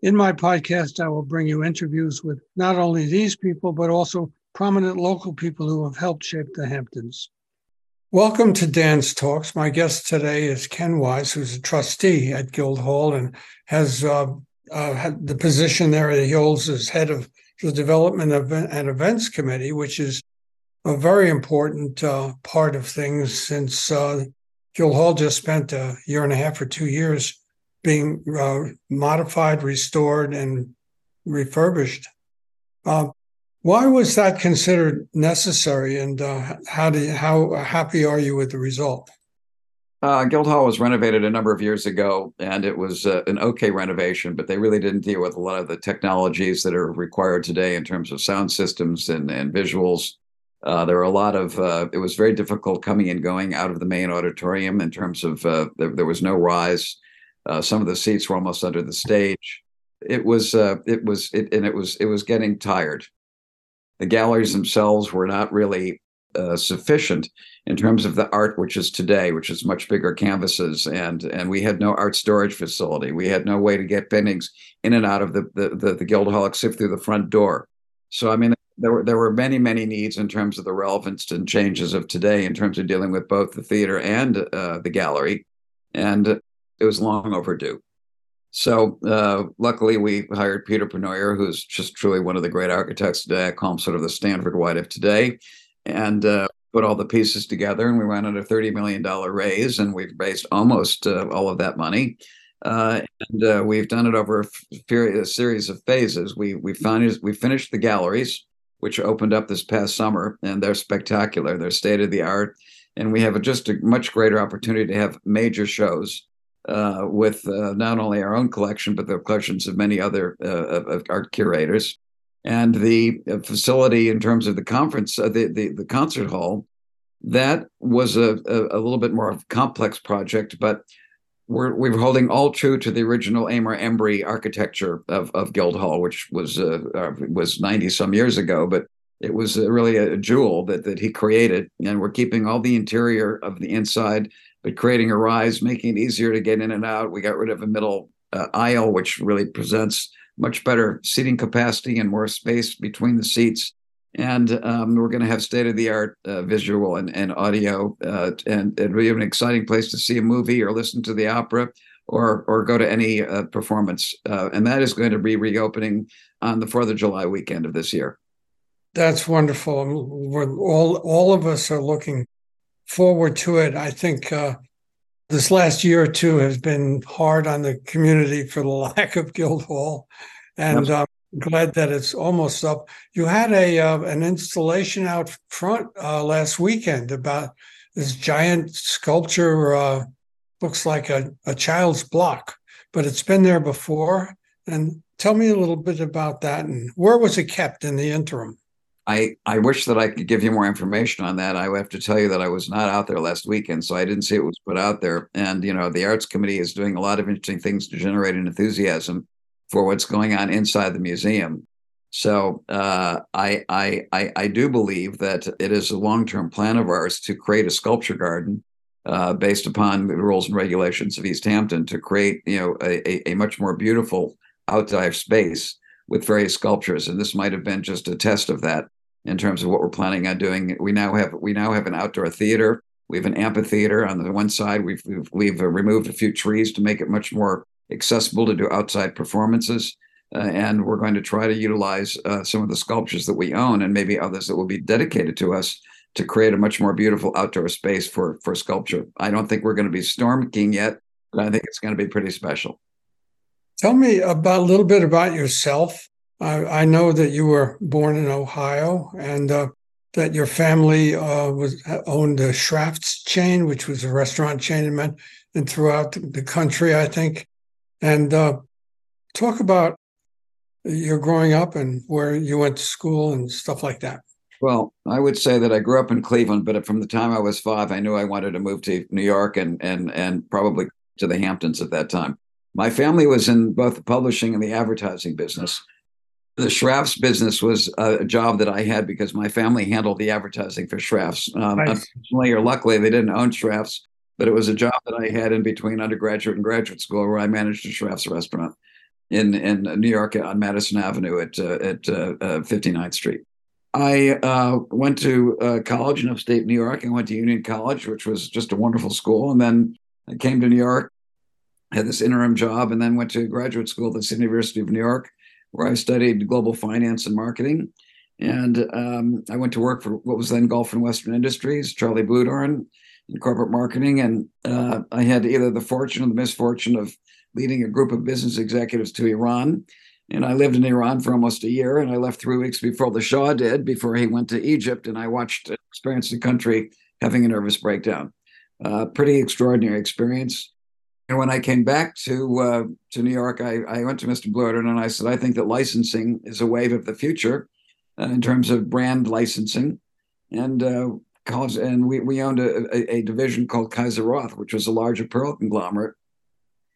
In my podcast, I will bring you interviews with not only these people, but also prominent local people who have helped shape the Hamptons. Welcome to Dan's Talks. My guest today is Ken Wyse, who's a trustee at Guildhall and has uh, uh, had the position there that he holds as head of the Development and Events Committee, which is a very important uh, part of things since uh, Guildhall just spent a year and a half or two years being uh, modified, restored, and refurbished. Uh, why was that considered necessary, and uh, how do you, how happy are you with the result? Uh, Guildhall was renovated a number of years ago, and it was uh, an okay renovation, but they really didn't deal with a lot of the technologies that are required today in terms of sound systems and, and visuals. Uh, there were a lot of, uh, it was very difficult coming and going out of the main auditorium in terms of uh, there, there was no rise. Uh, some of the seats were almost under the stage. It was uh, it was it, and it was it was getting tired. The galleries themselves were not really uh, sufficient in terms of the art which is today, which is much bigger canvases, and and we had no art storage facility. We had no way to get paintings in and out of the the the, the Guildhall except through the front door. So I mean, there were there were many many needs in terms of the relevance and changes of today in terms of dealing with both the theater and uh, the gallery, and it was long overdue. So uh, luckily, we hired Peter Pennoyer, who's just truly one of the great architects today. I call him sort of the Stanford White of today, and uh, put all the pieces together. And we ran at a thirty million dollar raise, and we've raised almost uh, all of that money. Uh, and uh, we've done it over a, a series of phases. We we finished we finished the galleries, which opened up this past summer, and they're spectacular. They're state of the art, and we have a, just a much greater opportunity to have major shows uh, with uh, not only our own collection, but the collections of many other uh, art curators. And the uh, facility, in terms of the conference, uh, the, the, the concert hall, that was a, a, a, little bit more of a complex project, but we're we're holding all true to the original Aymar Embury architecture of, of Guildhall, which was uh, was ninety some years ago, but it was really a jewel that that he created, and we're keeping all the interior of the inside but creating a rise, making it easier to get in and out. We got rid of a middle uh, aisle, which really presents much better seating capacity and more space between the seats. And um, we're going to have state of the art uh, visual and, and audio, uh, and it'll be an exciting place to see a movie or listen to the opera or or go to any uh, performance. Uh, and that is going to be reopening on the Fourth of July weekend of this year. That's wonderful. We're all all of us are looking forward to it. I think uh, this last year or two has been hard on the community for the lack of Guildhall, and I'm glad that it's almost up. You had a uh, an installation out front uh, last weekend about this giant sculpture. Uh, looks like a, a child's block, but it's been there before. And tell me a little bit about that and where was it kept in the interim? I, I wish that I could give you more information on that. I have to tell you that I was not out there last weekend, so I didn't see it was put out there. And you know, the arts committee is doing a lot of interesting things to generate an enthusiasm for what's going on inside the museum. So uh, I, I I I do believe that it is a long term plan of ours to create a sculpture garden uh, based upon the rules and regulations of East Hampton to create you know a, a much more beautiful outdoor space with various sculptures. And this might have been just a test of that in terms of what we're planning on doing. We now have we now have an outdoor theater. We have an amphitheater on the one side. We've we've, we've removed a few trees to make it much more accessible to do outside performances. Uh, and we're going to try to utilize uh, some of the sculptures that we own and maybe others that will be dedicated to us to create a much more beautiful outdoor space for for sculpture. I don't think we're going to be Storm King yet, but I think it's going to be pretty special. Tell me about a little bit about yourself. I, I know that you were born in Ohio and uh, that your family uh, was owned a Schrafft's chain, which was a restaurant chain in, and throughout the country, I think. And uh, talk about your growing up and where you went to school and stuff like that? Well, I would say that I grew up in Cleveland, but from the time I was five, I knew I wanted to move to New York and and and probably to the Hamptons at that time. My family was in both the publishing and the advertising business. The Schrafft's business was a job that I had because my family handled the advertising for Schrafft's. Um, nice. Unfortunately or luckily, they didn't own Schrafft's, but it was a job that I had in between undergraduate and graduate school where I managed a Schrafft's restaurant in in New York on Madison Avenue at uh, at uh, uh, 59th Street. I uh, went to uh, college in upstate New York. I went to Union College, which was just a wonderful school, and then I came to New York, had this interim job, and then went to graduate school at the City University of New York, where I studied global finance and marketing. And um, I went to work for what was then Gulf and Western Industries, Charlie Bluhdorn, in corporate marketing. And uh, I had either the fortune or the misfortune of leading a group of business executives to Iran. And I lived in Iran for almost a year, and I left three weeks before the Shah did, before he went to Egypt. And I watched, experienced the country having a nervous breakdown. Uh, pretty extraordinary experience. And when I came back to uh, to New York, I, I went to Mr. Bluhdorn and I said, I think that licensing is a wave of the future uh, in terms of brand licensing. And uh, and we, we owned a, a, a, division called Kayser-Roth, which was a large apparel conglomerate.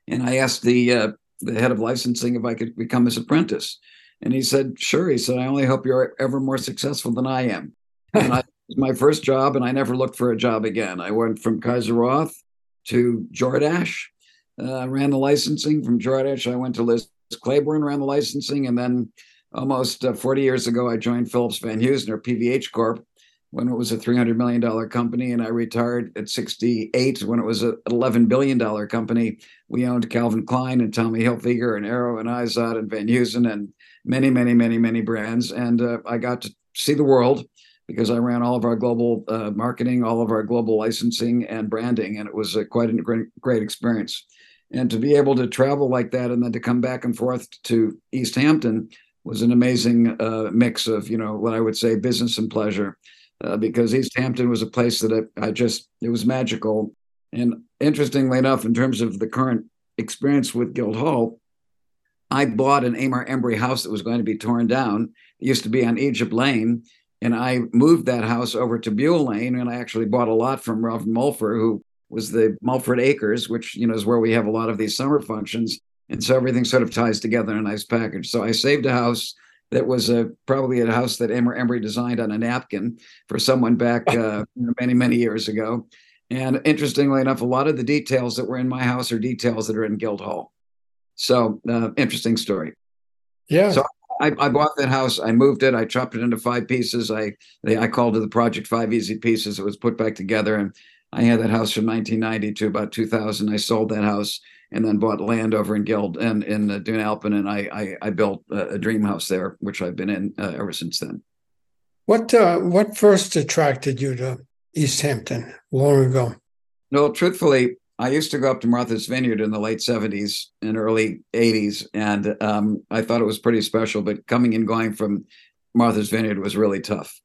And I asked the uh, the head of licensing if I could become his apprentice. And he said, sure. He said, I only hope you're ever more successful than I am. And I, it was my first job, and I never looked for a job again. I went from Kayser-Roth to Jordache, uh, ran the licensing. From Jordache, I went to Liz Claiborne, ran the licensing. And then almost uh, 40 years ago, I joined Phillips Van Heusen or PVH Corp when it was a $300 million company, and I retired at 68 when it was an $11 billion company. We owned Calvin Klein and Tommy Hilfiger and Arrow and Izod and Van Heusen and many, many, many, many brands. And uh, I got to see the world because I ran all of our global uh, marketing, all of our global licensing and branding, and it was a, quite a great, great experience. And to be able to travel like that and then to come back and forth to East Hampton was an amazing uh, mix of, you know, what I would say business and pleasure uh, because East Hampton was a place that I, I just, it was magical. And interestingly enough, in terms of the current experience with Guildhall, I bought an Aymar Embury house that was going to be torn down. It used to be on Egypt Lane. And I moved that house over to Buell Lane. And I actually bought a lot from Ralph Mulford who was the Mulford Acres, which you know is where we have a lot of these summer functions. And so everything sort of ties together in a nice package. So I saved a house that was a, probably a house that Aymar Embury designed on a napkin for someone back uh, many, many years ago. And interestingly enough, a lot of the details that were in my house are details that are in Guildhall. So uh, interesting story. Yeah. So I, I, bought that house. I moved it. I chopped it into five pieces. I they, I called it the project Five Easy Pieces. It was put back together, and I had that house from 1990 to about 2000. I sold that house and then bought land over in Guild and in uh, Dune Alpin, and I, I, I built a, a, dream house there, which I've been in uh, ever since then. What uh, what first attracted you to East Hampton long ago? No, truthfully, I used to go up to Martha's Vineyard in the late '70s and early '80s, and um, I thought it was pretty special. But coming and going from Martha's Vineyard was really tough.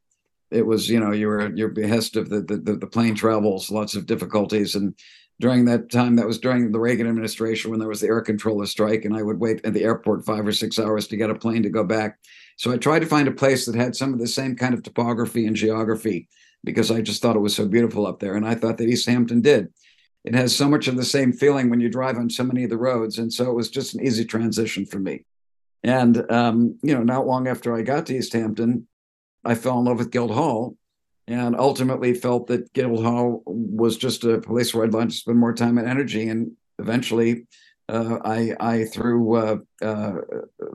It was, you know, you were at your behest of the, the the plane travels, lots of difficulties, and during that time that was during the Reagan administration when there was the air controller strike and I would wait at the airport 5 or 6 hours to get a plane to go back. So I tried to find a place that had some of the same kind of topography and geography because I just thought it was so beautiful up there and I thought that East Hampton did. It has so much of the same feeling when you drive on so many of the roads and so it was just an easy transition for me. And um, you know, not long after I got to East Hampton, I fell in love with Guildhall and ultimately felt that Guildhall was just a place where I'd like to spend more time and energy. And eventually, uh, I, I through uh, uh,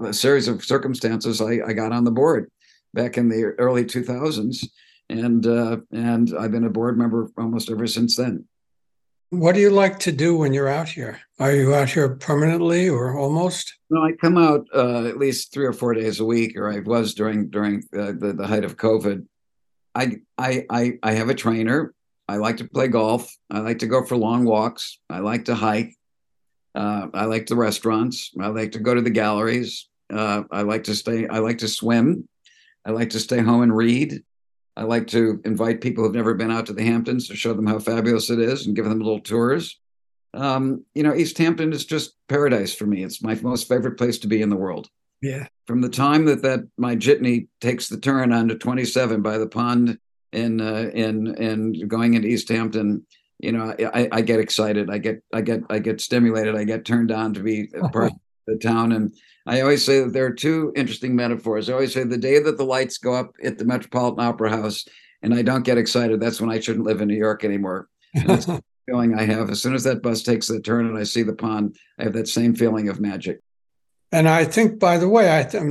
a series of circumstances, I, I, got on the board back in the early 2000s, and uh, and I've been a board member almost ever since then. What do you like to do when you're out here? Are you out here permanently or almost? No, I come out uh, at least three or four days a week, or I was during during uh, the, the height of COVID. I I I I have a trainer. I like to play golf. I like to go for long walks. I like to hike. Uh, I like the restaurants. I like to go to the galleries. Uh, I like to stay. I like to swim. I like to stay home and read. I like to invite people who've never been out to the Hamptons to show them how fabulous it is and give them little tours. Um, you know, East Hampton is just paradise for me. It's my most favorite place to be in the world. Yeah. From the time that that my jitney takes the turn onto 27 by the pond in uh, in in going into East Hampton, you know, I, I get excited. I get I get I get stimulated. I get turned on to be a part the town. And I always say that there are two interesting metaphors. I always say the day that the lights go up at the Metropolitan Opera House and I don't get excited, that's when I shouldn't live in New York anymore. that's the feeling I have. As soon as that bus takes the turn and I see the pond, I have that same feeling of magic. And I think, by the way, I th-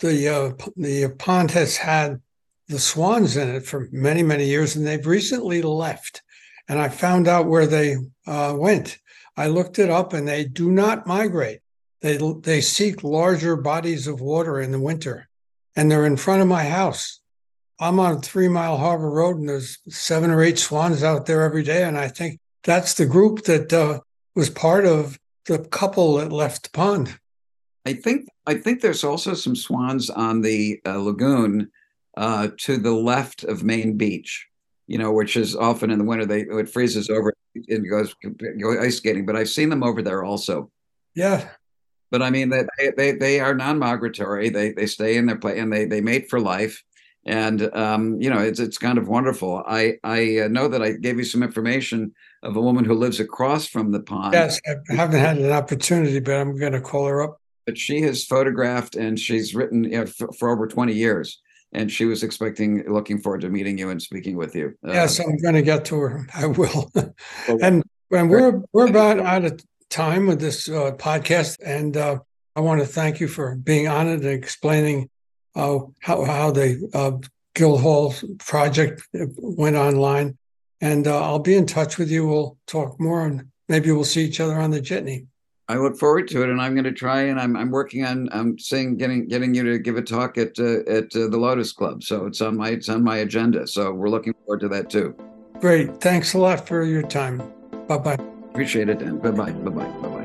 the uh, the pond has had the swans in it for many many years, and they've recently left. And I found out where they uh, went. I looked it up, and they do not migrate. They they seek larger bodies of water in the winter, and they're in front of my house. I'm on Three Mile Harbor Road, and there's seven or eight swans out there every day. And I think that's the group that uh, was part of the couple that left the pond. I think I think there's also some swans on the uh, lagoon uh, to the left of Main Beach. You know, which is often in the winter they it freezes over and goes go ice skating. But I've seen them over there also. Yeah. But I mean that they, they they are non-migratory. They they stay in their place and they they mate for life. And um, you know it's it's kind of wonderful. I I uh, know that I gave you some information of a woman who lives across from the pond. Yes, I haven't had an opportunity, but I'm going to call her up but she has photographed and she's written you know, for, for, over 20 years and she was expecting looking forward to meeting you and speaking with you uh, yes i'm going to get to her i will and and we're we're about out of time with this uh, podcast and uh, i want to thank you for being on it and explaining uh, how how the uh, guildhall project went online and uh, i'll be in touch with you we'll talk more and maybe we'll see each other on the jitney I look forward to it, and I'm going to try. And I'm I'm working on I'm saying getting getting you to give a talk at uh, at uh, the Lotus Club. So it's on my it's on my agenda. So we're looking forward to that too. Great. Thanks a lot for your time. Bye bye. Appreciate it, Dan. Bye bye. Bye bye. Bye bye.